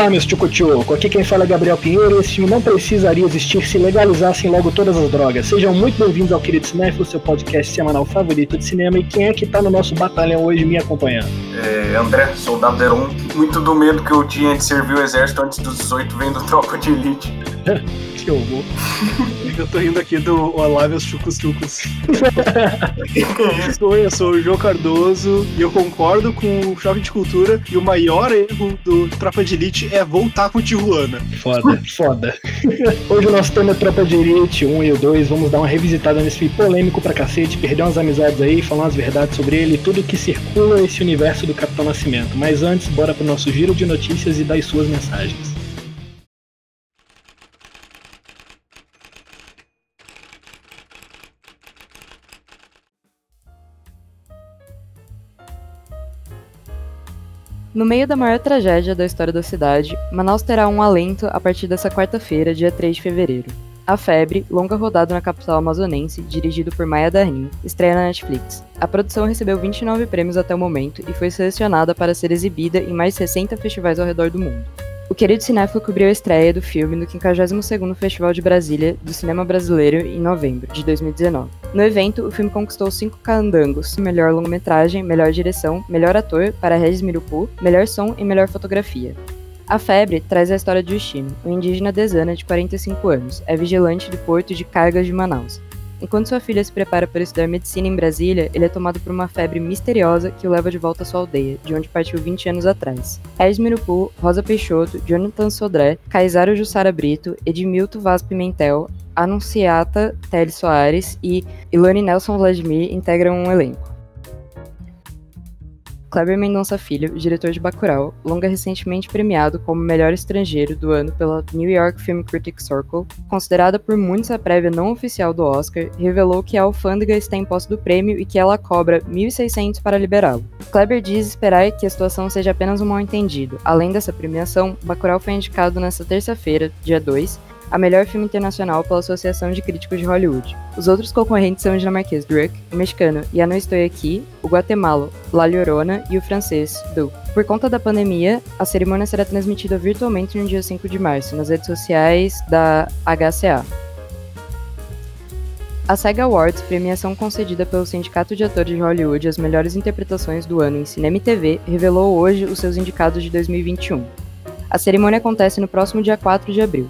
Olá, meus tchucuchuco. Aqui quem fala é Gabriel Pinheiro e esse filme não precisaria existir se legalizassem logo todas as drogas. Sejam muito bem-vindos ao Querido Cinéfilo, seu podcast semanal favorito de cinema. E quem é que tá no nosso batalhão hoje me acompanhando? É, André, soldado Heron. Muito do medo que eu tinha de servir o exército antes dos 18 vendo tropa de elite. que horror. eu tô indo aqui do os Chucos Chucos. Oi, eu sou o João Cardoso e eu concordo com o Choque de Cultura e o maior erro do Tropa de Elite é voltar com Tijuana. Foda, foda. Hoje o nosso tema é Tropa de Elite 1 e o 2. Vamos dar uma revisitada nesse filme polêmico pra cacete, perder umas amizades aí, falar umas verdades sobre ele e tudo que circula esse universo do Capitão Nascimento. Mas antes, bora pro nosso giro de notícias e das suas mensagens. No meio da maior tragédia da história da cidade, Manaus terá um alento a partir dessa quarta-feira, dia 3 de fevereiro. A Febre, longa rodada na capital amazonense, dirigido por Maia Darnin, estreia na Netflix. A produção recebeu 29 prêmios até o momento e foi selecionada para ser exibida em mais de 60 festivais ao redor do mundo. O querido cinéfilo cobriu a estreia do filme no 52º Festival de Brasília do Cinema Brasileiro em novembro de 2019. No evento, o filme conquistou cinco candangos, melhor longa-metragem, melhor direção, melhor ator para Regis Mirupu, melhor som e melhor fotografia. A Febre traz a história de Ushino, um indígena desana de 45 anos, é vigilante do porto de cargas de Manaus. Enquanto sua filha se prepara para estudar medicina em Brasília, ele é tomado por uma febre misteriosa que o leva de volta à sua aldeia, de onde partiu 20 anos atrás. Mirupu, Rosa Peixoto, Jonathan Sodré, Caizaro Jussara Brito, Edmilton Vaz Pimentel, Anunciata Teles Soares e Ilane Nelson Vladimir integram um elenco. Kleber Mendonça Filho, diretor de Bacurau, longa recentemente premiado como melhor estrangeiro do ano pela New York Film Critics Circle, considerada por muitos a prévia não oficial do Oscar, revelou que a alfândega está em posse do prêmio e que ela cobra 1.600 para liberá-lo. Kleber diz esperar que a situação seja apenas um mal-entendido. Além dessa premiação, Bacurau foi indicado nesta terça-feira, dia 2, a melhor filme internacional pela Associação de Críticos de Hollywood. Os outros concorrentes são o dinamarquês Druk, o mexicano Ya No Estou Aqui, o guatemalo La Llorona e o francês Du. Por conta da pandemia, a cerimônia será transmitida virtualmente no dia 5 de março, nas redes sociais da HCA. A SEG Awards, premiação concedida pelo Sindicato de Atores de Hollywood às melhores interpretações do ano em cinema e TV, revelou hoje os seus indicados de 2021. A cerimônia acontece no próximo dia 4 de abril.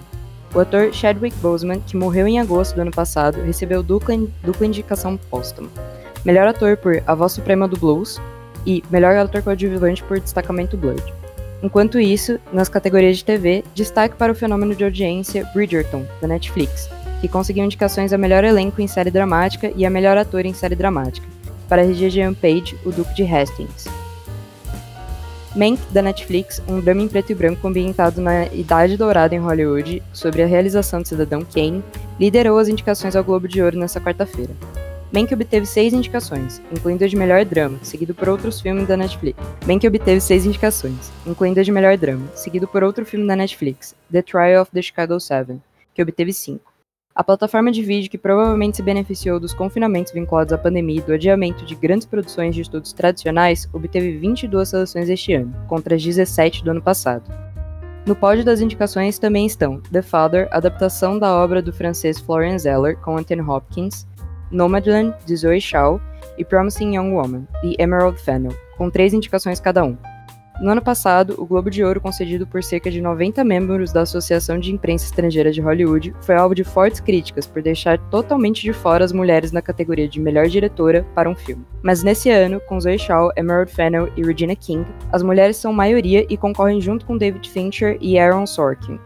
O ator Chadwick Boseman, que morreu em agosto do ano passado, recebeu dupla, dupla indicação póstuma. Melhor ator por A Voz Suprema do Blues e Melhor ator coadjuvante por Destacamento Blood. Enquanto isso, nas categorias de TV, destaque para o fenômeno de audiência Bridgerton, da Netflix, que conseguiu indicações a melhor elenco em série dramática e a melhor ator em série dramática, para Regia Jean Page, o Duque de Hastings. Mank, da Netflix, um drama em preto e branco ambientado na Idade Dourada em Hollywood, sobre a realização do cidadão Kane, liderou as indicações ao Globo de Ouro nesta quarta-feira. Mank obteve seis indicações, incluindo a de melhor drama, seguido por outros filmes da Netflix. Mank obteve seis indicações, incluindo a de melhor drama, seguido por outro filme da Netflix, The Trial of the Chicago Seven, que obteve cinco. A plataforma de vídeo que provavelmente se beneficiou dos confinamentos vinculados à pandemia e do adiamento de grandes produções de estudos tradicionais obteve 22 seleções este ano, contra as 17 do ano passado. No pódio das indicações também estão The Father, adaptação da obra do francês Florian Zeller com Anthony Hopkins, Nomadland, de Zoe Shaw, e Promising Young Woman, de Emerald Fennell, com três indicações cada um. No ano passado, o Globo de Ouro, concedido por cerca de 90 membros da Associação de Imprensa Estrangeira de Hollywood, foi alvo de fortes críticas por deixar totalmente de fora as mulheres na categoria de melhor diretora para um filme. Mas nesse ano, com Zoe Shaw, Emerald Fennell e Regina King, as mulheres são maioria e concorrem junto com David Fincher e Aaron Sorkin.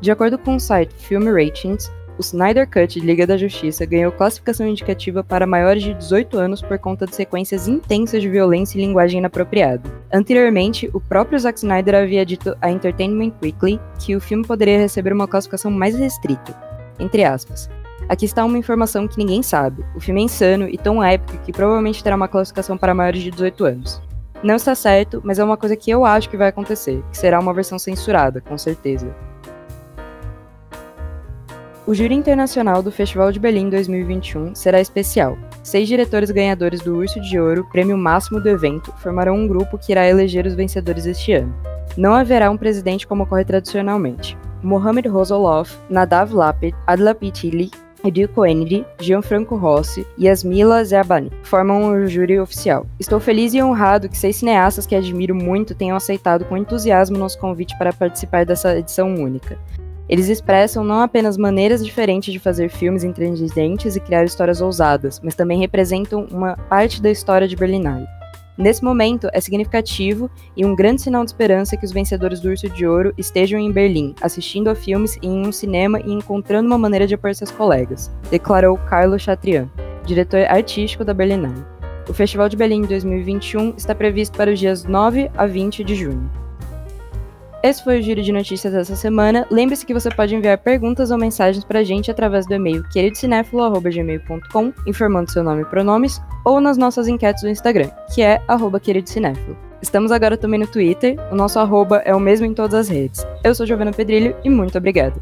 De acordo com o site Film Ratings, o Snyder Cut de Liga da Justiça ganhou classificação indicativa para maiores de 18 anos por conta de sequências intensas de violência e linguagem inapropriada. Anteriormente, o próprio Zack Snyder havia dito à Entertainment Weekly que o filme poderia receber uma classificação mais restrita, entre aspas. Aqui está uma informação que ninguém sabe. O filme é insano e tão épico que provavelmente terá uma classificação para maiores de 18 anos. Não está certo, mas é uma coisa que eu acho que vai acontecer, que será uma versão censurada, com certeza. O júri internacional do Festival de Berlim 2021 será especial. Seis diretores ganhadores do Urso de Ouro, prêmio máximo do evento, formarão um grupo que irá eleger os vencedores este ano. Não haverá um presidente como ocorre tradicionalmente. Mohamed Rosoloff, Nadav Lapid, Adla Pitili, Edil Koenig, Gianfranco Rossi e Yasmila Zerbani formam o júri oficial. Estou feliz e honrado que seis cineastas que admiro muito tenham aceitado com entusiasmo nosso convite para participar dessa edição única. Eles expressam não apenas maneiras diferentes de fazer filmes inteligentes e criar histórias ousadas, mas também representam uma parte da história de Berlinale. Nesse momento, é significativo e um grande sinal de esperança que os vencedores do Urso de Ouro estejam em Berlim, assistindo a filmes em um cinema e encontrando uma maneira de apoiar seus colegas, declarou Carlo Chatrian, diretor artístico da Berlinale. O Festival de Berlim 2021 está previsto para os dias 9 a 20 de junho. Esse foi o Giro de Notícias dessa semana. Lembre-se que você pode enviar perguntas ou mensagens pra gente através do e-mail queridocinéfilo.gmail.com, informando seu nome e pronomes, ou nas nossas enquetes do Instagram, que é arroba queridocinéfilo. Estamos agora também no Twitter, o nosso arroba é o mesmo em todas as redes. Eu sou Giovana Pedrilho e muito obrigada.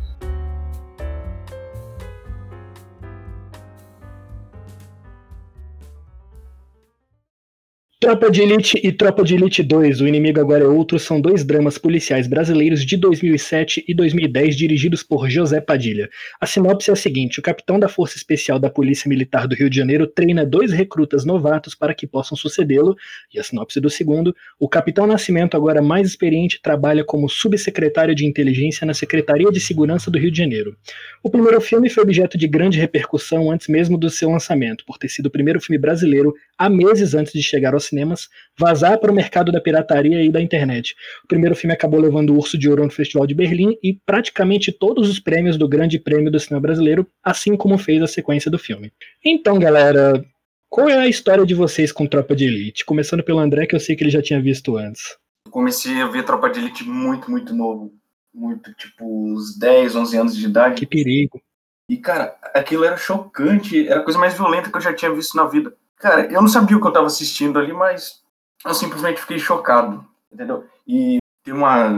Tropa de Elite e Tropa de Elite 2, O Inimigo Agora é Outro, são dois dramas policiais brasileiros de 2007 e 2010 dirigidos por José Padilha. A sinopse é a seguinte: o capitão da Força Especial da Polícia Militar do Rio de Janeiro treina dois recrutas novatos para que possam sucedê-lo, e a sinopse do segundo: o capitão Nascimento, agora mais experiente, trabalha como subsecretário de inteligência na Secretaria de Segurança do Rio de Janeiro. O primeiro filme foi objeto de grande repercussão antes mesmo do seu lançamento, por ter sido o primeiro filme brasileiro há meses antes de chegar aos cinemas, vazar para o mercado da pirataria e da internet. O primeiro filme acabou levando o Urso de Ouro no Festival de Berlim e praticamente todos os prêmios do Grande Prêmio do Cinema Brasileiro, assim como fez a sequência do filme. Então, galera, qual é a história de vocês com Tropa de Elite? Começando pelo André, que eu sei que ele já tinha visto antes. Eu comecei a ver Tropa de Elite muito, muito novo. Muito, tipo, uns 10, 11 anos de idade. Que perigo. E, cara, aquilo era chocante. Era a coisa mais violenta que eu já tinha visto na vida. Cara, eu não sabia o que eu tava assistindo ali, mas eu simplesmente fiquei chocado, entendeu? E tem uma,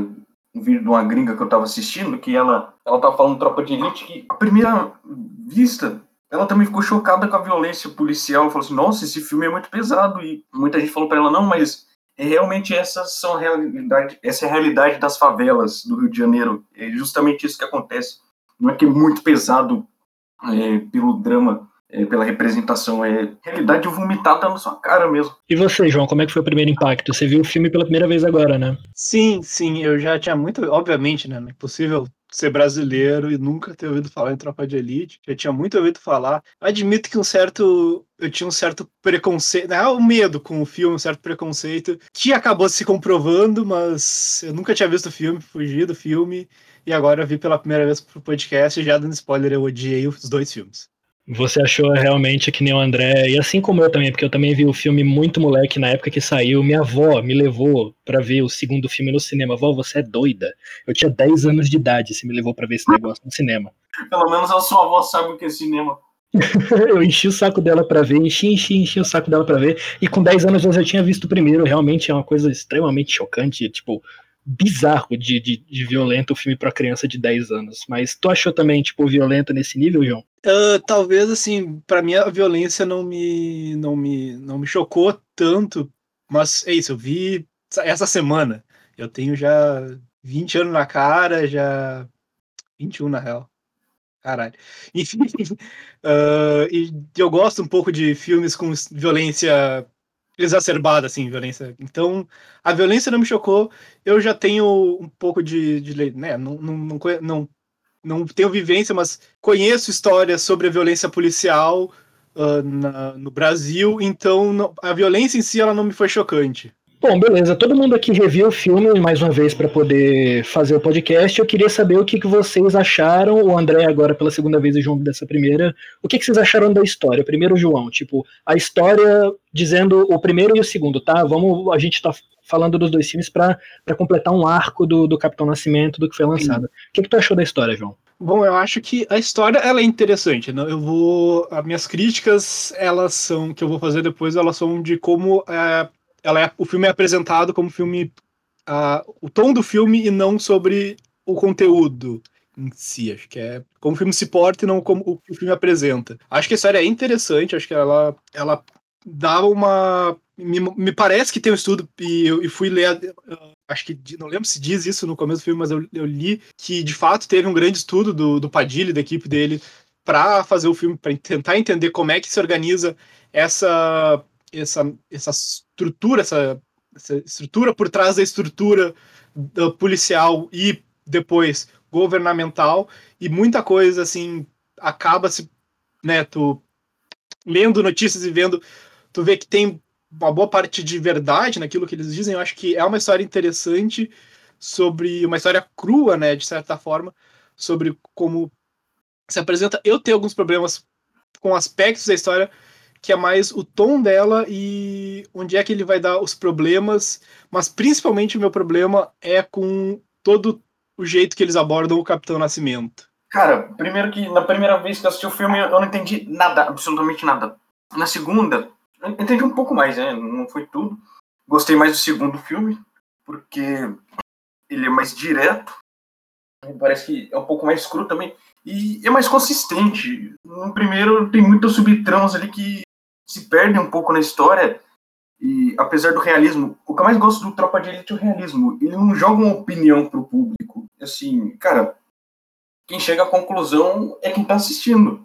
um vídeo de uma gringa que eu tava assistindo, que ela, ela tava falando Tropa de Elite, que à primeira vista, ela também ficou chocada com a violência policial, falou assim, nossa, esse filme é muito pesado, e muita gente falou para ela, não, mas é realmente essas são realidade, essa é a realidade das favelas do Rio de Janeiro, é justamente isso que acontece, não é que é muito pesado é, pelo drama pela representação. É realidade vomitada na sua cara mesmo. E você, João, como é que foi o primeiro impacto? Você viu o filme pela primeira vez agora, né? Sim, sim, eu já tinha muito, obviamente, né? Não é possível ser brasileiro e nunca ter ouvido falar em Tropa de Elite. Já tinha muito ouvido falar. Admito que um certo. Eu tinha um certo preconceito. Não, o medo com o filme, um certo preconceito, que acabou se comprovando, mas eu nunca tinha visto o filme, fugi do filme. E agora eu vi pela primeira vez pro podcast, e já dando spoiler, eu odiei os dois filmes. Você achou realmente que nem o André, e assim como eu também, porque eu também vi o filme muito moleque na época que saiu. Minha avó me levou para ver o segundo filme no cinema. Vó, você é doida. Eu tinha 10 anos de idade, você me levou para ver esse negócio no cinema. Pelo menos a sua avó sabe o que é cinema. eu enchi o saco dela para ver, enchi, enchi, enchi o saco dela para ver. E com 10 anos eu já tinha visto o primeiro. Realmente é uma coisa extremamente chocante. Tipo, bizarro de, de, de violento o filme para criança de 10 anos. Mas tu achou também, tipo, violento nesse nível, João? Uh, talvez, assim, para mim a violência não me, não, me, não me chocou tanto, mas é isso, eu vi essa semana. Eu tenho já 20 anos na cara, já. 21 na real. Caralho. Enfim, uh, e eu gosto um pouco de filmes com violência exacerbada, assim, violência. Então, a violência não me chocou. Eu já tenho um pouco de, de né, não, não, não, não, tenho vivência, mas conheço histórias sobre a violência policial uh, na, no Brasil, então não, a violência em si ela não me foi chocante. Bom, beleza. Todo mundo aqui reviu o filme mais uma vez para poder fazer o podcast. Eu queria saber o que, que vocês acharam. O André, agora pela segunda vez, e o João dessa primeira. O que, que vocês acharam da história? Primeiro, João, tipo, a história dizendo o primeiro e o segundo, tá? Vamos, a gente tá falando dos dois filmes para completar um arco do, do Capitão Nascimento do que foi lançado. Sim. O que, que tu achou da história, João? Bom, eu acho que a história ela é interessante. Né? Eu vou, as minhas críticas, elas são que eu vou fazer depois, elas são de como é, ela é, o filme é apresentado como filme. Uh, o tom do filme e não sobre o conteúdo. em si. Acho que é como o filme se porta e não como o o filme apresenta. Acho que a história é interessante, acho que ela, ela dá uma. Me, me parece que tem um estudo, e eu e fui ler. Uh, acho que não lembro se diz isso no começo do filme, mas eu, eu li que de fato teve um grande estudo do, do Padilha da equipe dele para fazer o filme, para tentar entender como é que se organiza essa, essa, essa estrutura, essa, essa estrutura por trás da estrutura policial e depois governamental e muita coisa assim acaba se né tu lendo notícias e vendo tu vê que tem uma boa parte de verdade naquilo que eles dizem. Eu acho que é uma história interessante sobre uma história crua né de certa forma sobre como se apresenta. Eu tenho alguns problemas com aspectos da história que é mais o tom dela e onde é que ele vai dar os problemas, mas principalmente o meu problema é com todo o jeito que eles abordam o Capitão Nascimento. Cara, primeiro que na primeira vez que eu assisti o filme eu não entendi nada, absolutamente nada. Na segunda, eu entendi um pouco mais, né? Não foi tudo. Gostei mais do segundo filme, porque ele é mais direto. Parece que é um pouco mais cru também. E é mais consistente. No primeiro tem muitos subtramos ali que se perdem um pouco na história. E apesar do realismo, o que eu mais gosto do Tropa de Elite é o realismo. Ele não joga uma opinião pro público. Assim, cara, quem chega à conclusão é quem tá assistindo.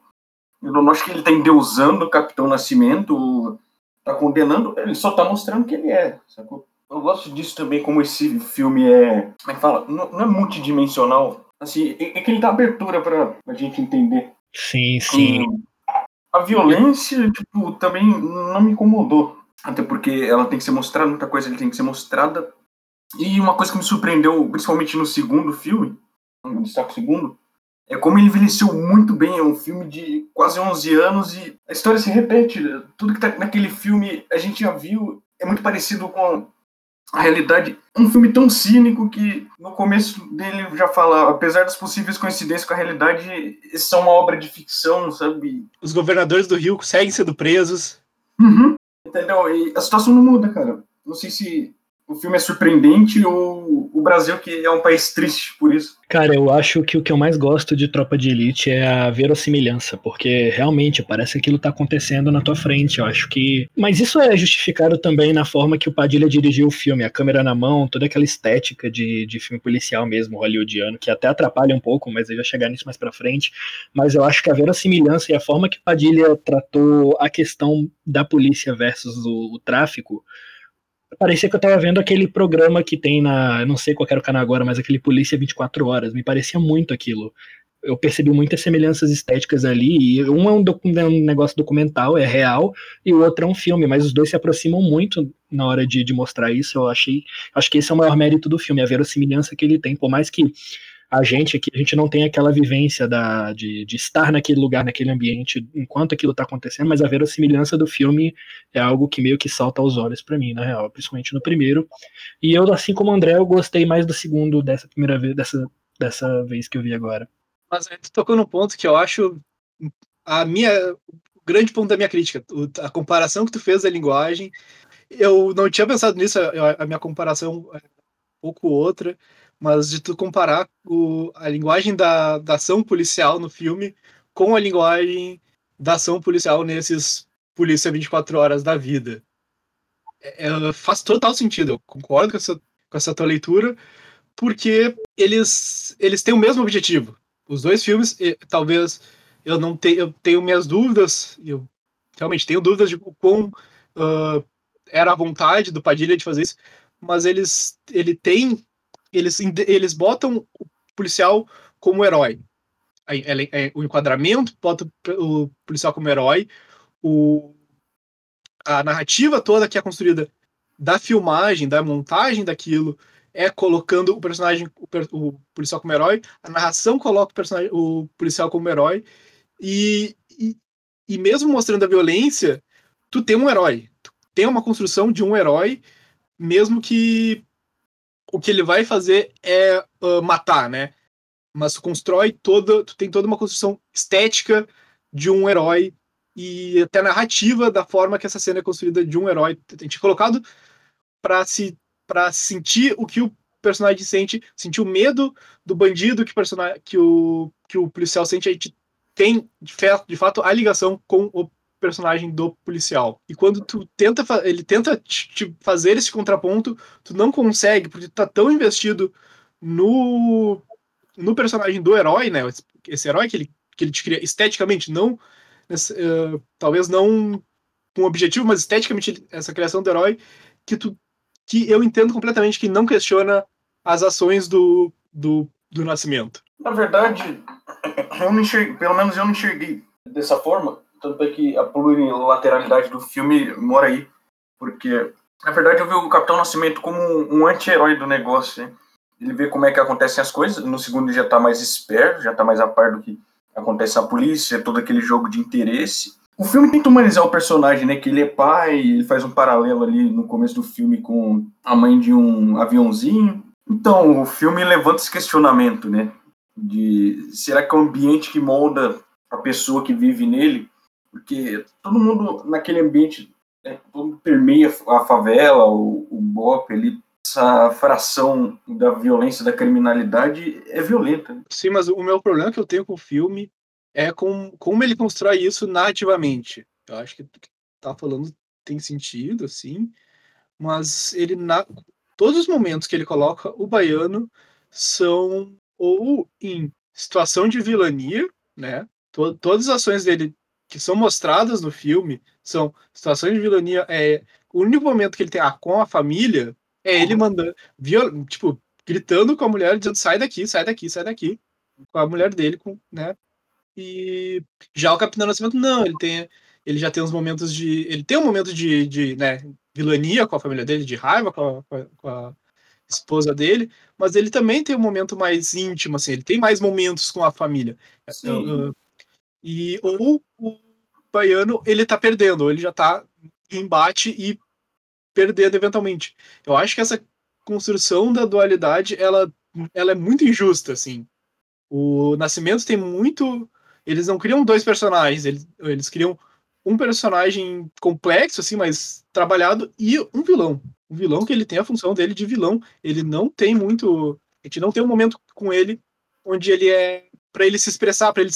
Eu não acho que ele tá endeusando o Capitão Nascimento, tá condenando, ele só tá mostrando que ele é, sacou? Eu gosto disso também, como esse filme é. Como é que fala? Não, não é multidimensional. Assim, é, é que ele dá abertura pra, pra gente entender. Sim, sim. A violência, tipo, também não me incomodou. Até porque ela tem que ser mostrada, muita coisa tem que ser mostrada. E uma coisa que me surpreendeu, principalmente no segundo filme, no destaque segundo, é como ele envelheceu muito bem. É um filme de quase 11 anos e a história se repete. Tudo que tá naquele filme a gente já viu. É muito parecido com a realidade. É um filme tão cínico que no começo dele já fala, apesar das possíveis coincidências com a realidade, é uma obra de ficção, sabe? Os governadores do Rio seguem sendo presos. Uhum. Entendeu? E a situação não muda, cara. Não sei se o filme é surpreendente ou o Brasil que é um país triste por isso. Cara, eu acho que o que eu mais gosto de Tropa de Elite é a verossimilhança, porque realmente parece que aquilo tá acontecendo na tua frente. Eu acho que. Mas isso é justificado também na forma que o Padilha dirigiu o filme, a câmera na mão, toda aquela estética de, de filme policial mesmo, hollywoodiano, que até atrapalha um pouco, mas eu ia chegar nisso mais pra frente. Mas eu acho que a verossimilhança e a forma que Padilha tratou a questão da polícia versus o, o tráfico parecia que eu tava vendo aquele programa que tem na. Não sei qual era o canal agora, mas aquele Polícia 24 Horas. Me parecia muito aquilo. Eu percebi muitas semelhanças estéticas ali. E um é um, um, negócio documental, é real, e o outro é um filme, mas os dois se aproximam muito na hora de, de mostrar isso. Eu achei. Acho que esse é o maior mérito do filme, a verossimilhança que ele tem. Por mais que a gente aqui, a gente não tem aquela vivência da, de, de estar naquele lugar, naquele ambiente, enquanto aquilo está acontecendo, mas a verossimilhança do filme é algo que meio que salta aos olhos para mim, na real, principalmente no primeiro. E eu, assim como o André, eu gostei mais do segundo dessa primeira vez, dessa, dessa vez que eu vi agora. Mas tu tocou no ponto que eu acho a minha o grande ponto da minha crítica, a comparação que tu fez da linguagem, eu não tinha pensado nisso, a minha comparação é um pouco outra, mas de tu comparar o, a linguagem da, da ação policial no filme com a linguagem da ação policial nesses Polícia 24 Horas da vida. É, é, faz total sentido, eu concordo com essa, com essa tua leitura, porque eles, eles têm o mesmo objetivo. Os dois filmes, talvez eu não tenha, eu tenho minhas dúvidas, eu realmente tenho dúvidas de quão uh, era a vontade do Padilha de fazer isso, mas eles ele tem eles, eles botam o policial como herói. É, o enquadramento bota o policial como herói, o, a narrativa toda que é construída da filmagem, da montagem daquilo, é colocando o personagem, o, o policial como herói, a narração coloca o, personagem, o policial como herói, e, e, e mesmo mostrando a violência, tu tem um herói, tu tem uma construção de um herói, mesmo que o que ele vai fazer é uh, matar, né? Mas tu constrói toda, tu tem toda uma construção estética de um herói e até narrativa da forma que essa cena é construída de um herói. Gente é colocado para se para sentir o que o personagem sente, sentir o medo do bandido que, o personagem, que, o, que o policial sente, a gente tem, de fato, de fato, a ligação com o personagem do policial. E quando tu tenta, ele tenta te fazer esse contraponto, tu não consegue, porque tu tá tão investido no, no personagem do herói, né? Esse herói que ele, que ele te cria esteticamente, não uh, talvez não com objetivo, mas esteticamente essa criação do herói que tu que eu entendo completamente que não questiona as ações do, do, do Nascimento. Na verdade, eu não enxerguei, pelo menos eu não enxerguei dessa forma, tanto é que a plurilateralidade do filme mora aí, porque na verdade eu vi o Capitão Nascimento como um anti-herói do negócio, né? Ele vê como é que acontecem as coisas, no segundo já tá mais esperto, já tá mais a par do que acontece na polícia, todo aquele jogo de interesse. O filme tenta humanizar o personagem, né? Que ele é pai, ele faz um paralelo ali no começo do filme com a mãe de um aviãozinho. Então, o filme levanta esse questionamento, né? De será que é o ambiente que molda a pessoa que vive nele? Porque todo mundo naquele ambiente, né, todo mundo permeia a favela, o, o BOP ali, essa fração da violência, da criminalidade é violenta. Sim, mas o meu problema que eu tenho com o filme é com como ele constrói isso nativamente. Eu acho que tá falando tem sentido, assim, mas ele na todos os momentos que ele coloca o baiano são ou em situação de vilania, né? To todas as ações dele que são mostradas no filme são situações de vilania. É o único momento que ele tem a com a família é ele mandando, tipo, gritando com a mulher dizendo sai daqui, sai daqui, sai daqui, com a mulher dele, com, né? E já o Capitão Nascimento, não, ele tem. Ele já tem uns momentos de. Ele tem um momento de, de né, vilania com a família dele, de raiva com a, com a esposa dele, mas ele também tem um momento mais íntimo, assim, ele tem mais momentos com a família. Uh, e ou o baiano ele tá perdendo, ele já tá em embate e perdendo eventualmente. Eu acho que essa construção da dualidade ela, ela é muito injusta, assim. O Nascimento tem muito eles não criam dois personagens, eles, eles criam um personagem complexo, assim, mas trabalhado, e um vilão. Um vilão que ele tem a função dele de vilão. Ele não tem muito. A gente não tem um momento com ele onde ele é. para ele se expressar, para ele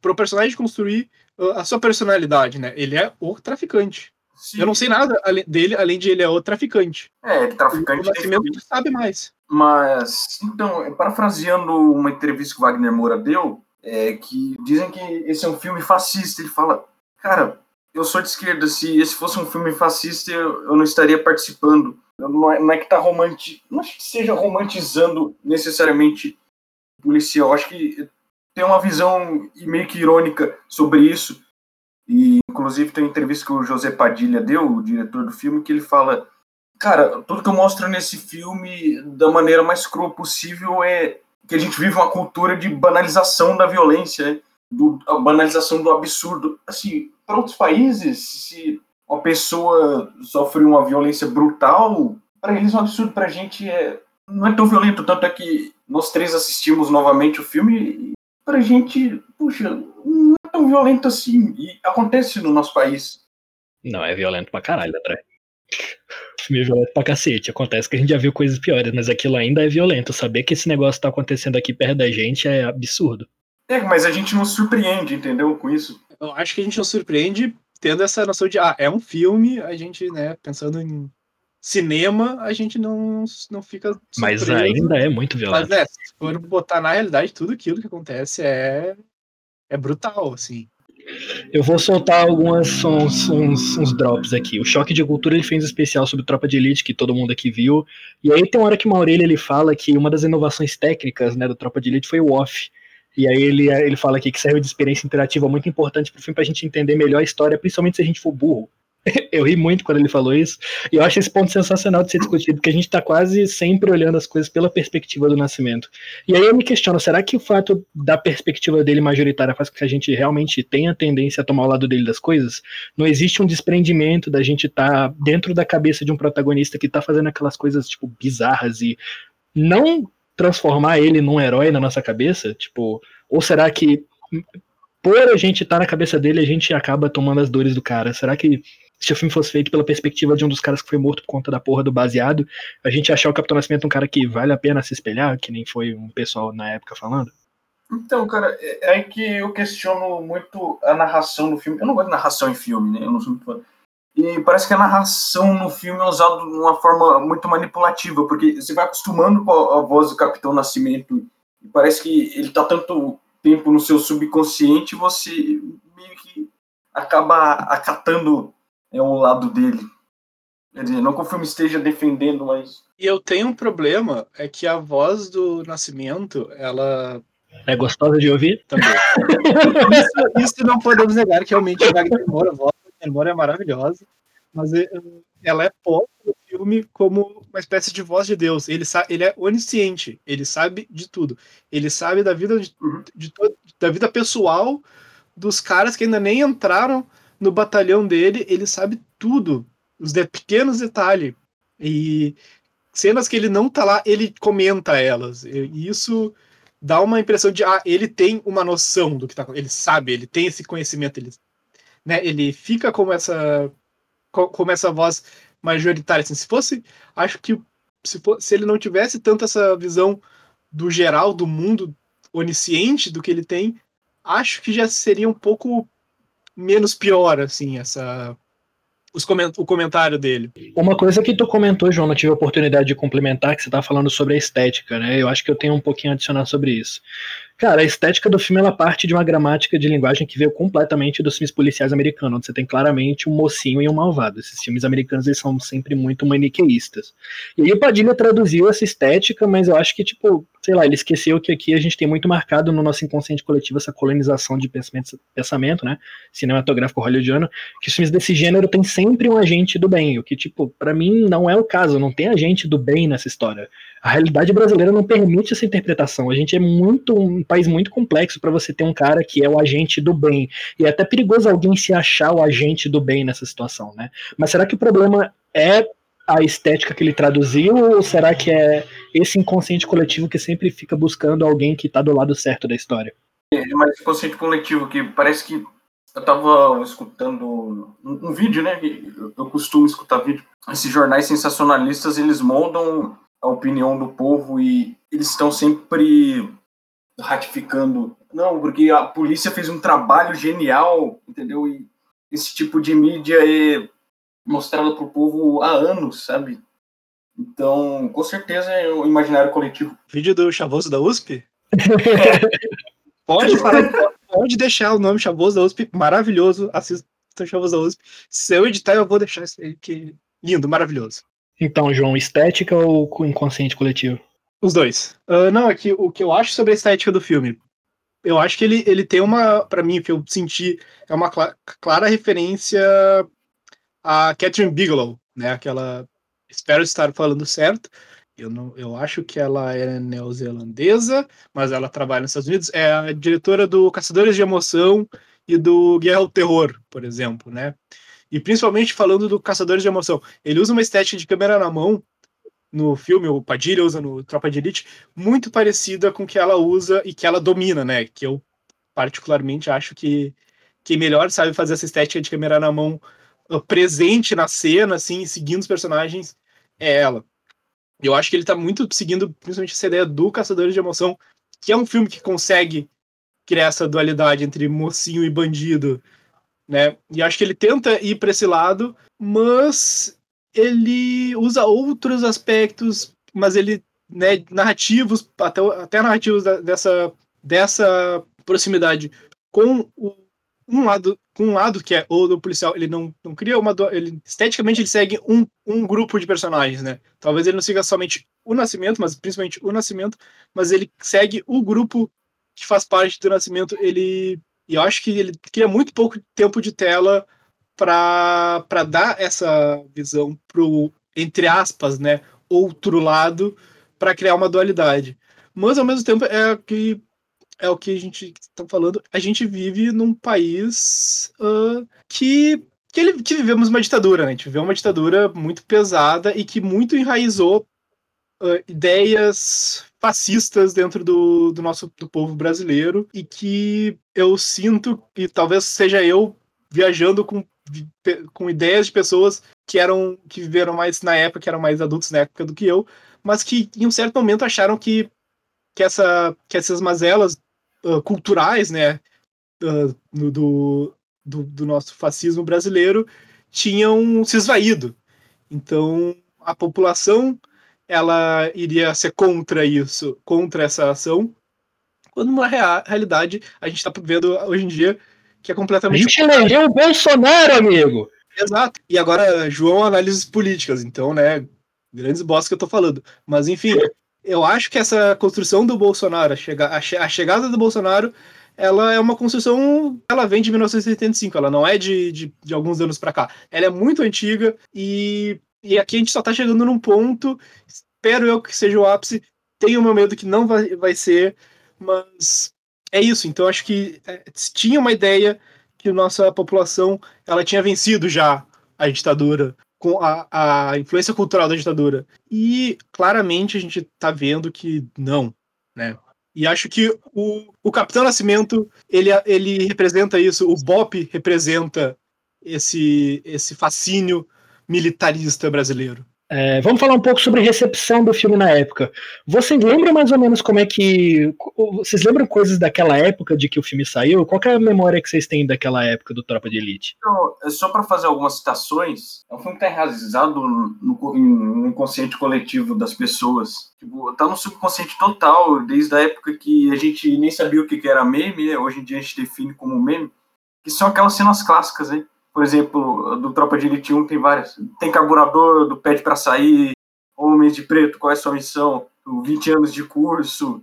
para o personagem construir uh, a sua personalidade, né? Ele é o traficante. Sim. Eu não sei nada dele, além de ele é o traficante. É, ele é traficante. O Nascimento sabe mais. Mas, então, parafraseando uma entrevista que o Wagner Moura deu, é, que dizem que esse é um filme fascista. Ele fala, cara, eu sou de esquerda, se esse fosse um filme fascista, eu, eu não estaria participando. Não é, não é, que tá romanti... Não acho que seja romantizando necessariamente o policial. Eu acho que tem uma visão meio que irônica sobre isso. E, inclusive, tem uma entrevista que o José Padilha deu, o diretor do filme, que ele fala: Cara, tudo que eu mostro nesse filme, da maneira mais crua possível, é que a gente vive uma cultura de banalização da violência, né? do, a banalização do absurdo. Assim, para outros países, se uma pessoa sofre uma violência brutal, para eles é um absurdo, para a gente é, não é tão violento. Tanto é que nós três assistimos novamente o filme para a gente, puxa, não é tão violento assim. E acontece no nosso país. Não, é violento pra caralho, André filme é violento pra cacete. Acontece que a gente já viu coisas piores, mas aquilo ainda é violento. Saber que esse negócio tá acontecendo aqui perto da gente é absurdo. É, mas a gente não surpreende, entendeu? Com isso. Eu acho que a gente não surpreende tendo essa noção de, ah, é um filme, a gente, né, pensando em cinema, a gente não, não fica. Surpreso. Mas ainda é muito violento. Mas, né, se for botar na realidade, tudo aquilo que acontece é, é brutal, assim. Eu vou soltar algumas uns, uns, uns, drops aqui. O Choque de Cultura ele fez um especial sobre Tropa de Elite, que todo mundo aqui viu. E aí tem uma hora que o Maurílio ele fala que uma das inovações técnicas né, do Tropa de Elite foi o off. E aí ele, ele fala aqui que serve de experiência interativa muito importante pro filme pra gente entender melhor a história, principalmente se a gente for burro. eu ri muito quando ele falou isso. E eu acho esse ponto sensacional de ser discutido, porque a gente está quase sempre olhando as coisas pela perspectiva do nascimento. E aí eu me questiono, será que o fato da perspectiva dele majoritária faz com que a gente realmente tenha tendência a tomar o lado dele das coisas? Não existe um desprendimento da gente estar tá dentro da cabeça de um protagonista que está fazendo aquelas coisas, tipo, bizarras e não transformar ele num herói na nossa cabeça? Tipo, ou será que por a gente estar tá na cabeça dele, a gente acaba tomando as dores do cara? Será que se o filme fosse feito pela perspectiva de um dos caras que foi morto por conta da porra do baseado, a gente achar o Capitão Nascimento um cara que vale a pena se espelhar, que nem foi um pessoal na época falando? Então, cara, é, é aí que eu questiono muito a narração no filme. Eu não gosto de narração em filme, né? Eu não sou muito fã. E parece que a narração no filme é usada de uma forma muito manipulativa, porque você vai acostumando com a, voz do Capitão Nascimento e parece que ele tá tanto tempo no seu subconsciente, você meio que acaba acatando é, o lado dele. Quer dizer, não que o filme esteja defendendo, mas. E eu tenho um problema, é que a voz do Nascimento, ela. É gostosa de ouvir? Também. isso, isso, não podemos negar que realmente o Wagner Moura, a voz do Wagner Moura é maravilhosa, mas eh, ela é posta no filme como uma espécie de voz de Deus. Ele, sabe, ele é onisciente, ele sabe de tudo. Ele sabe da vida, de, uhum. de, de, da vida pessoal dos caras que ainda nem entraram no batalhão dele, ele sabe tudo, os de, pequenos detalhes. E cenas que ele não tá lá, ele comenta elas. E isso dá uma impressão de, ah, ele tem uma noção do que tá ele sabe, ele tem esse conhecimento, ele, né, ele fica como essa como essa voz majoritária, assim, se fosse, acho que se, for, se ele não tivesse tanto essa visão do geral, do mundo onisciente do que ele tem, acho que já seria um pouco menos pior, assim, essa coment o comentário dele. Uma coisa que tu comentou, João, não tive a oportunidade de complementar, que você tá falando sobre a estética, né? Eu acho que eu tenho um pouquinho a adicionar sobre isso. Cara, a estética do filme ela parte de uma gramática de linguagem que veio completamente dos filmes policiais americanos, onde você tem claramente um mocinho e um malvado. Esses filmes americanos eles são sempre muito maniqueístas. E aí o Padilha traduziu essa estética, mas eu acho que, tipo, sei lá, ele esqueceu que aqui a gente tem muito marcado no nosso inconsciente coletivo essa colonização de pensamento, pensamento né, cinematográfico hollywoodiano, que os filmes desse gênero tem sempre um agente do bem, o que, tipo, para mim não é o caso, não tem agente do bem nessa história. A realidade brasileira não permite essa interpretação. A gente é muito país muito complexo para você ter um cara que é o agente do bem. E é até perigoso alguém se achar o agente do bem nessa situação, né? Mas será que o problema é a estética que ele traduziu ou será que é esse inconsciente coletivo que sempre fica buscando alguém que tá do lado certo da história? É mais inconsciente coletivo que parece que eu tava escutando um, um vídeo, né? Eu costumo escutar vídeo. Esses jornais sensacionalistas, eles moldam a opinião do povo e eles estão sempre ratificando. Não, porque a polícia fez um trabalho genial, entendeu? E esse tipo de mídia é mostrado para o povo há anos, sabe? Então, com certeza é o imaginário coletivo. Vídeo do Chavoso da USP? pode, pode deixar o nome Chavoso da USP, maravilhoso. Assista o Chavoso da USP. Se eu editar, eu vou deixar isso aí, que lindo, maravilhoso. Então, João, estética ou inconsciente coletivo? Os dois. Uh, não, é que o que eu acho sobre a estética do filme, eu acho que ele, ele tem uma, para mim, que eu senti, é uma clara, clara referência a Catherine Bigelow, né? Aquela, espero estar falando certo. Eu, não, eu acho que ela é neozelandesa, mas ela trabalha nos Estados Unidos. É a diretora do Caçadores de Emoção e do Guerra ao Terror, por exemplo, né? E principalmente falando do Caçadores de Emoção. Ele usa uma estética de câmera na mão no filme, o Padilha usa no Tropa de Elite, muito parecida com que ela usa e que ela domina, né? Que eu particularmente acho que quem melhor sabe fazer essa estética de câmera na mão uh, presente na cena, assim, seguindo os personagens, é ela. Eu acho que ele tá muito seguindo principalmente essa ideia do Caçadores de Emoção, que é um filme que consegue criar essa dualidade entre mocinho e bandido, né? E acho que ele tenta ir para esse lado, mas ele usa outros aspectos, mas ele, né, narrativos, até, até narrativos da, dessa, dessa proximidade com o, um lado, com um lado que é o do policial, ele não, não cria uma ele esteticamente ele segue um, um grupo de personagens, né? Talvez ele não siga somente o Nascimento, mas principalmente o Nascimento, mas ele segue o grupo que faz parte do Nascimento, ele e eu acho que ele cria muito pouco tempo de tela para dar essa visão pro, entre aspas, né, outro lado, para criar uma dualidade. Mas ao mesmo tempo é que é o que a gente está falando. A gente vive num país uh, que que, ele, que vivemos uma ditadura, né? A gente viveu uma ditadura muito pesada e que muito enraizou uh, ideias fascistas dentro do, do nosso do povo brasileiro e que eu sinto que talvez seja eu viajando com com ideias de pessoas que eram que viveram mais na época, que eram mais adultos na época do que eu, mas que em um certo momento acharam que, que, essa, que essas mazelas uh, culturais, né, uh, do, do, do nosso fascismo brasileiro tinham se esvaído. Então, a população ela iria ser contra isso, contra essa ação, quando na realidade a gente está vendo hoje em dia que é completamente. A gente elegeu o Bolsonaro, amigo! Exato. E agora, João, análises políticas, então, né? Grandes bosses que eu tô falando. Mas, enfim, eu acho que essa construção do Bolsonaro, a, chega, a, che a chegada do Bolsonaro, ela é uma construção. Ela vem de 1985, ela não é de, de, de alguns anos para cá. Ela é muito antiga e, e aqui a gente só tá chegando num ponto. Espero eu que seja o ápice. Tenho meu medo que não vai, vai ser, mas é isso. Então acho que é, tinha uma ideia que nossa população ela tinha vencido já a ditadura com a, a influência cultural da ditadura. E claramente a gente está vendo que não, né? E acho que o, o Capitão Nascimento ele, ele representa isso, o BOP representa esse, esse fascínio militarista brasileiro. É, vamos falar um pouco sobre recepção do filme na época. Vocês lembram mais ou menos como é que. Vocês lembram coisas daquela época de que o filme saiu? Qual é a memória que vocês têm daquela época do Tropa de Elite? Então, só para fazer algumas citações, é um filme que está enraizado no, no, inconsciente coletivo das pessoas. Tipo, tá no subconsciente total, desde a época que a gente nem sabia o que era meme, né? hoje em dia a gente define como meme, que são aquelas cenas clássicas, né? Por exemplo, do Tropa de Elite 1 tem várias. Tem carburador, do Pede para Sair, Homens de Preto, qual é a sua missão? 20 anos de curso,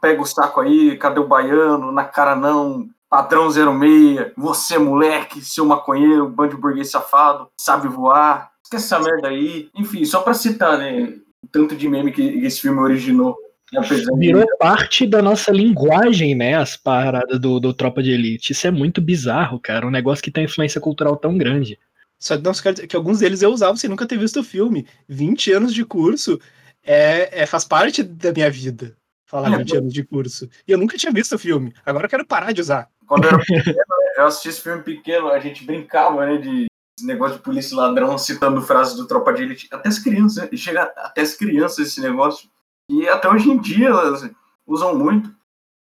Pega o Saco Aí, Cadê o Baiano, Na Cara Não, Padrão 06, Você Moleque, Seu Maconheiro, Bando Burguês Safado, Sabe Voar, esquece essa merda aí. Enfim, só para citar, né, o tanto de meme que esse filme originou. Virou parte da nossa linguagem, né? As paradas do, do Tropa de Elite. Isso é muito bizarro, cara. Um negócio que tem influência cultural tão grande. Só não, que alguns deles eu usava sem nunca ter visto o filme. 20 anos de curso é, é faz parte da minha vida. Falar é, 20 anos de curso. E eu nunca tinha visto o filme. Agora eu quero parar de usar. Quando eu era pequeno, eu assisti esse filme pequeno, a gente brincava, né? De negócio de polícia ladrão citando frases do Tropa de Elite. Até as crianças, chega até as crianças esse negócio. E até hoje em dia elas usam muito.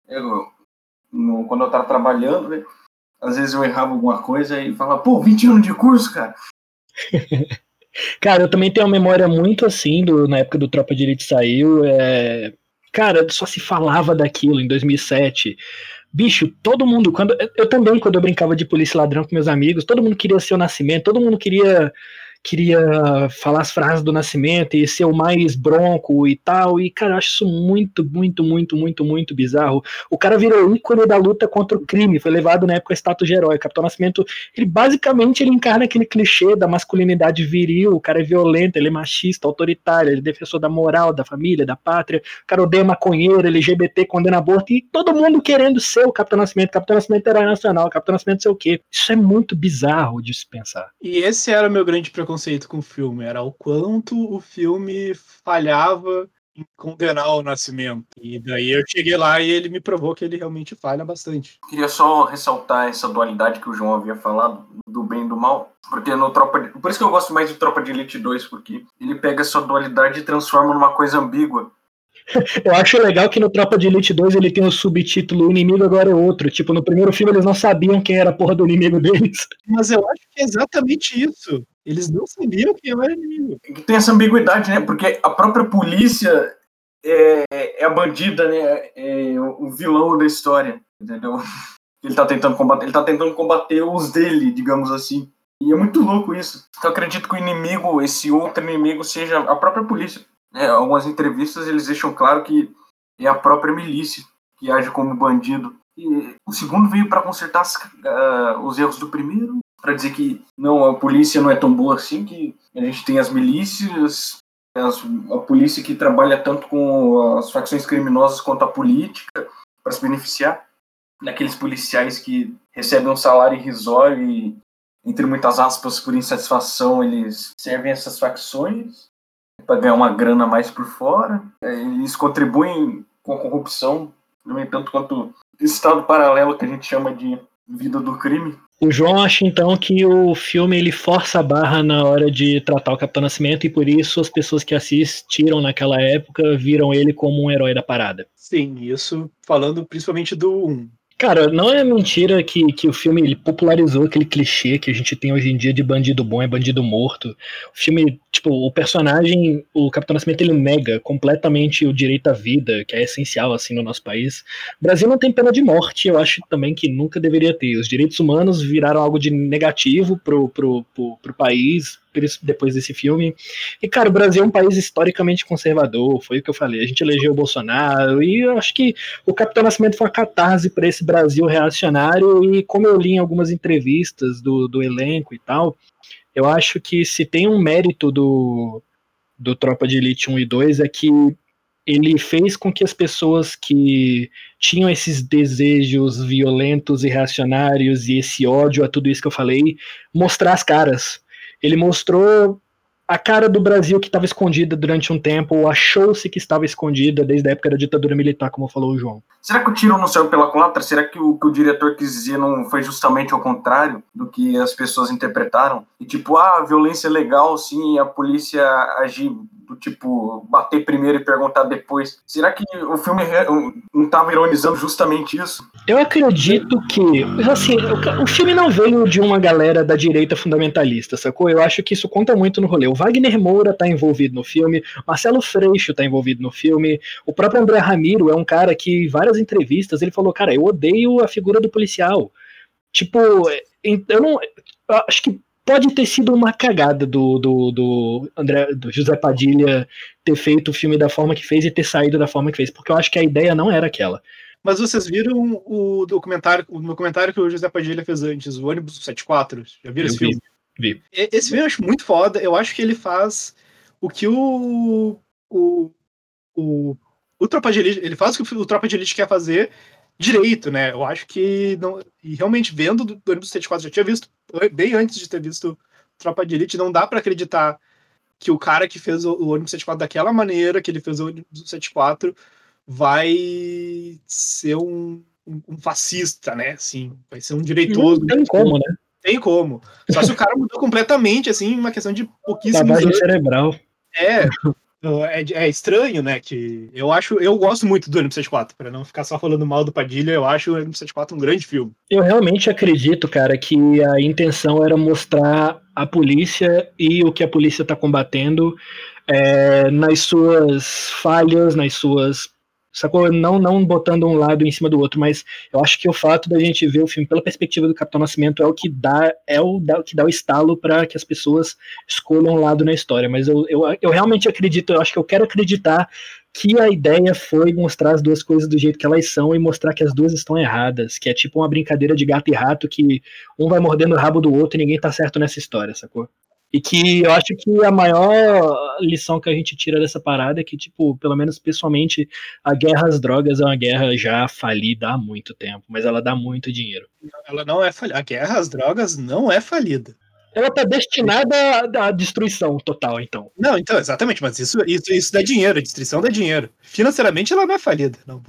Eu, no, quando eu estava trabalhando, né, às vezes eu errava alguma coisa e falava, pô, 20 anos de curso, cara. cara, eu também tenho uma memória muito assim, do, na época do Tropa de Elite saiu. É... Cara, só se falava daquilo em 2007. Bicho, todo mundo, quando eu também, quando eu brincava de polícia ladrão com meus amigos, todo mundo queria ser o nascimento, todo mundo queria queria falar as frases do nascimento e ser o mais bronco e tal. E, cara, eu acho isso muito, muito, muito, muito, muito bizarro. O cara virou ícone da luta contra o crime, foi levado na época a status de herói. Capitão Nascimento, ele basicamente ele encarna aquele clichê da masculinidade viril, o cara é violento, ele é machista, autoritário, ele é defensor da moral, da família, da pátria, o cara odeia maconheiro, LGBT, condena aborto, e todo mundo querendo ser o Capitão Nascimento, Capitão Nascimento herói nacional, Capitão Nascimento sei o quê. Isso é muito bizarro de se pensar. E esse era o meu grande preconceito preconceito com o filme, era o quanto o filme falhava em condenar o Nascimento. E daí eu cheguei lá e ele me provou que ele realmente falha bastante. Queria só ressaltar essa dualidade que o João havia falado, do bem e do mal, porque no Tropa de... Por isso que eu gosto mais de Tropa de Elite 2, porque ele pega essa dualidade e transforma numa coisa ambígua. Eu acho legal que no Tropa de Elite 2 ele tem o subtítulo O inimigo agora é outro. Tipo, no primeiro filme eles não sabiam quem era a porra do inimigo deles. Mas eu acho que é exatamente isso. Eles não sabiam quem era o inimigo. Tem essa ambiguidade, né? Porque a própria polícia é, é a bandida, né? É o vilão da história, entendeu? Ele tá tentando combater, ele tá tentando combater os dele, digamos assim. E é muito louco isso. Então, eu acredito que o inimigo, esse outro inimigo, seja a própria polícia. É, algumas entrevistas eles deixam claro que é a própria milícia que age como bandido. E o segundo veio para consertar as, uh, os erros do primeiro, para dizer que não a polícia não é tão boa assim, que a gente tem as milícias, as, a polícia que trabalha tanto com as facções criminosas quanto a política para se beneficiar daqueles policiais que recebem um salário irrisório e entre muitas aspas por insatisfação eles servem essas facções para ganhar uma grana mais por fora. É, eles contribuem com a corrupção, no entanto, quanto esse estado paralelo que a gente chama de vida do crime. O João acha então que o filme ele força a barra na hora de tratar o Capitão Nascimento e por isso as pessoas que assistiram naquela época viram ele como um herói da parada. Sim, isso falando principalmente do 1. Cara, não é mentira que, que o filme ele popularizou aquele clichê que a gente tem hoje em dia de bandido bom é bandido morto. O filme, tipo, o personagem, o Capitão Nascimento, ele nega completamente o direito à vida, que é essencial, assim, no nosso país. O Brasil não tem pena de morte, eu acho também que nunca deveria ter. Os direitos humanos viraram algo de negativo pro, pro, pro, pro país, depois desse filme. E, cara, o Brasil é um país historicamente conservador, foi o que eu falei. A gente elegeu o Bolsonaro, e eu acho que o Capitão Nascimento foi uma catarse para esse Brasil reacionário. E como eu li em algumas entrevistas do, do elenco e tal, eu acho que se tem um mérito do, do Tropa de Elite 1 e 2 é que ele fez com que as pessoas que tinham esses desejos violentos e reacionários e esse ódio a tudo isso que eu falei, mostrar as caras. Ele mostrou a cara do Brasil que estava escondida durante um tempo, ou achou-se que estava escondida desde a época da ditadura militar, como falou o João. Será que o tiro não saiu pela culatra? Será que o que o diretor quis dizer não foi justamente ao contrário do que as pessoas interpretaram? E tipo, ah, violência é legal, sim, a polícia agir do tipo bater primeiro e perguntar depois. Será que o filme não estava ironizando justamente isso? Eu acredito que, assim, o, o, filme não veio de uma galera da direita fundamentalista, sacou? Eu acho que isso conta muito no rolê. O Wagner Moura tá envolvido no filme, Marcelo Freixo tá envolvido no filme, o próprio André Ramiro é um cara que em várias entrevistas ele falou, cara, eu odeio a figura do policial. Tipo, eu não. Eu acho que pode ter sido uma cagada do, do, do, André, do José Padilha ter feito o filme da forma que fez e ter saído da forma que fez, porque eu acho que a ideia não era aquela. Mas vocês viram o documentário, o documentário que o José Padilha fez antes, o ônibus 74? Já viram eu esse vi, filme? Vi. Esse filme eu acho muito foda. Eu acho que ele faz o que o. o, o, o Tropa de Elite. Ele faz o que o Tropa de Elite quer fazer direito, né? Eu acho que. Não, e realmente, vendo do, do ônibus 74, já tinha visto bem antes de ter visto Tropa de Elite, não dá para acreditar que o cara que fez o, o ônibus 74 daquela maneira, que ele fez o ônibus 74, vai ser um, um, um fascista, né? Assim, vai ser um direitoso. Não tem como, né? Tem como. Só se o cara mudou completamente, assim, uma questão de pouquíssimos Lavagem anos. cerebral. É, é, é, estranho, né? Que eu acho, eu gosto muito do M74, para não ficar só falando mal do Padilha, eu acho o M74 um grande filme. Eu realmente acredito, cara, que a intenção era mostrar a polícia e o que a polícia está combatendo é, nas suas falhas, nas suas sacou? Não, não botando um lado em cima do outro, mas eu acho que o fato da gente ver o filme pela perspectiva do Capitão Nascimento é o que dá, é o dá, que dá o estalo para que as pessoas escolham um lado na história. Mas eu, eu, eu realmente acredito, eu acho que eu quero acreditar que a ideia foi mostrar as duas coisas do jeito que elas são e mostrar que as duas estão erradas, que é tipo uma brincadeira de gato e rato que um vai mordendo o rabo do outro e ninguém tá certo nessa história, sacou? E que eu acho que a maior lição que a gente tira dessa parada é que, tipo, pelo menos pessoalmente, a guerra às drogas é uma guerra já falida há muito tempo, mas ela dá muito dinheiro. Ela não é falida. A guerra às drogas não é falida. Ela tá destinada à destruição total, então. Não, então, exatamente, mas isso, isso, isso dá dinheiro, a destruição dá dinheiro. Financeiramente ela não é falida. Não,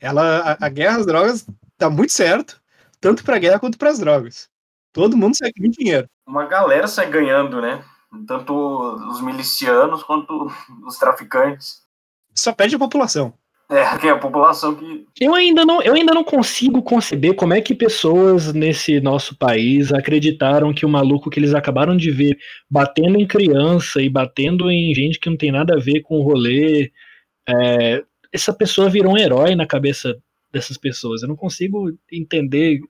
ela, a, a guerra às drogas dá muito certo, tanto pra guerra quanto para as drogas. Todo mundo sai com dinheiro. Uma galera sai ganhando, né? Tanto os milicianos quanto os traficantes. Só perde a população. É, que é a população que. Eu ainda, não, eu ainda não consigo conceber como é que pessoas nesse nosso país acreditaram que o maluco que eles acabaram de ver batendo em criança e batendo em gente que não tem nada a ver com o rolê. É, essa pessoa virou um herói na cabeça dessas pessoas. Eu não consigo entender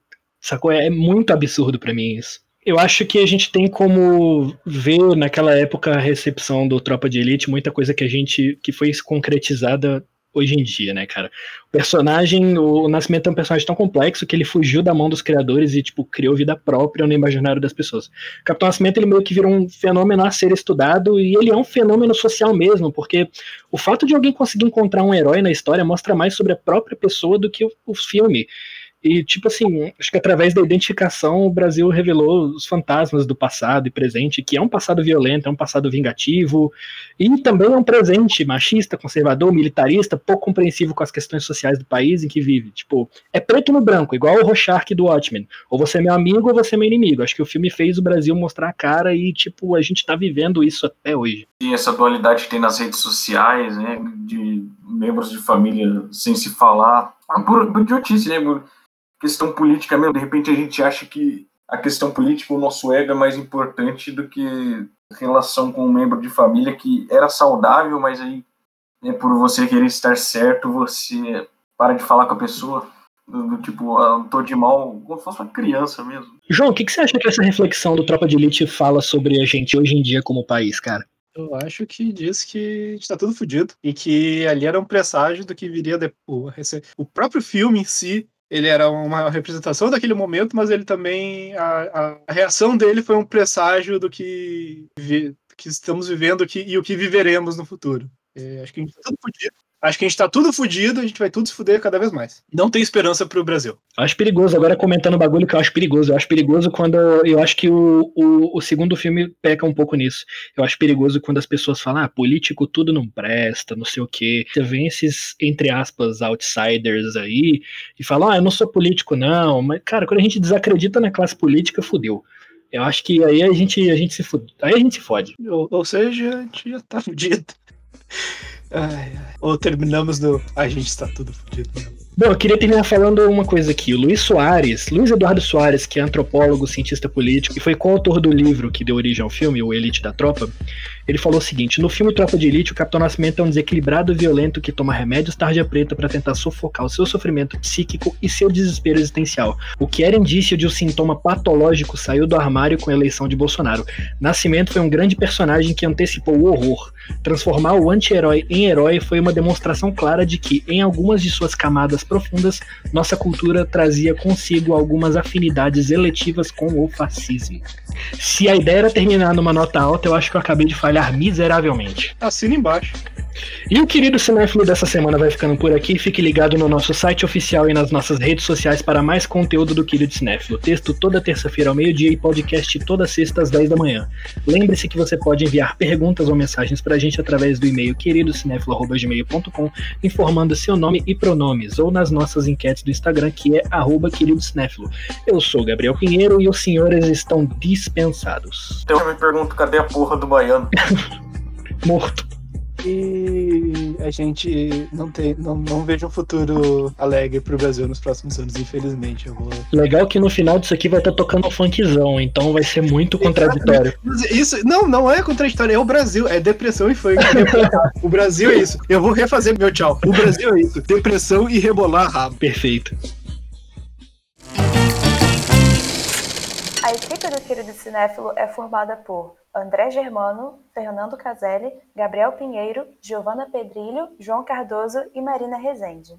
Sacou? É, é muito absurdo para mim isso. Eu acho que a gente tem como ver naquela época a recepção do Tropa de Elite, muita coisa que a gente que foi concretizada hoje em dia, né, cara? O personagem, o Nascimento é um personagem tão complexo que ele fugiu da mão dos criadores e, tipo, criou vida própria no imaginário das pessoas. O Capitão Nascimento, ele meio que virou um fenômeno a ser estudado e ele é um fenômeno social mesmo, porque o fato de alguém conseguir encontrar um herói na história mostra mais sobre a própria pessoa do que o, o filme. E, tipo assim, acho que através da identificação o Brasil revelou os fantasmas do passado e presente, que é um passado violento, é um passado vingativo, e também é um presente machista, conservador, militarista, pouco compreensivo com as questões sociais do país em que vive. Tipo, é preto no branco, igual o Rorschach do Watchmen. Ou você é meu amigo ou você é meu inimigo. Acho que o filme fez o Brasil mostrar a cara e, tipo, a gente tá vivendo isso até hoje. E essa dualidade que tem nas redes sociais, né, de membros de família sem se falar, por, por idiotice, né, questão política mesmo. De repente a gente acha que a questão política, o nosso ego é mais importante do que relação com um membro de família que era saudável, mas aí, né, por você querer estar certo, você para de falar com a pessoa. Do, do tipo, ah, tô de mal, como se fosse uma criança mesmo. João, o que, que você acha que essa reflexão do Tropa de Elite fala sobre a gente hoje em dia como país, cara? Eu acho que diz que está tudo fodido e que ali era um presságio do que viria depois. O próprio filme em si, ele era uma representação daquele momento, mas ele também a, a reação dele foi um presságio do que, que estamos vivendo e o que viveremos no futuro. É, acho que a gente tá tudo fodido. Acho que a gente tá tudo fudido, a gente vai tudo se fuder cada vez mais. Não tem esperança pro Brasil. Eu acho perigoso, agora comentando o bagulho que eu acho perigoso. Eu acho perigoso quando. Eu acho que o, o, o, segundo filme peca um pouco nisso. Eu acho perigoso quando as pessoas falam, ah, político tudo não presta, não sei o quê. Você vê esses, entre aspas, outsiders aí e falam, ah, eu não sou político, não. Mas, cara, quando a gente desacredita na classe política, fudeu. Eu acho que aí a gente, a gente se fode. Aí a gente se fode. Ou, ou seja, a gente já tá fudido. Ai. Ou terminamos no. A gente está tudo fodido. Bom, eu queria terminar falando uma coisa aqui. Luiz Soares, Luiz Eduardo Soares, que é antropólogo, cientista político e foi coautor do livro que deu origem ao filme, O Elite da Tropa, ele falou o seguinte: no filme Tropa de Elite, o Capitão Nascimento é um desequilibrado violento que toma remédios tarja preta para tentar sufocar o seu sofrimento psíquico e seu desespero existencial. O que era indício de um sintoma patológico saiu do armário com a eleição de Bolsonaro. Nascimento foi um grande personagem que antecipou o horror. Transformar o anti-herói em herói foi uma demonstração clara de que, em algumas de suas camadas profundas, nossa cultura trazia consigo algumas afinidades eletivas com o fascismo. Se a ideia era terminar numa nota alta, eu acho que eu acabei de falhar miseravelmente. Assina embaixo. E o querido cinéfilo dessa semana vai ficando por aqui. Fique ligado no nosso site oficial e nas nossas redes sociais para mais conteúdo do querido cinéfilo. Texto toda terça-feira ao meio-dia e podcast toda sexta às 10 da manhã. Lembre-se que você pode enviar perguntas ou mensagens para a gente através do e-mail queridocinéfilo.gmail.com informando seu nome e pronomes ou nas nossas enquetes do Instagram que é arroba queridocinéfilo. Eu sou Gabriel Pinheiro e os senhores estão dispensados. Então eu me pergunto, cadê a porra do baiano? Morto. E a gente não tem, não, não vejo um futuro alegre pro Brasil nos próximos anos, infelizmente. Eu vou... Legal que no final disso aqui vai estar tá tocando um funkzão, então vai ser muito contraditório. Isso, não, não é contraditório, é o Brasil, é depressão e funk. o Brasil é isso. Eu vou refazer meu tchau. O Brasil é isso, depressão e rebolar rabo. Perfeito. A equipe do Querido Cinéfilo é formada por André Germano, Fernando Caselli, Gabriel Pinheiro, Giovana Pedrilho, João Cardoso e Marina Rezende.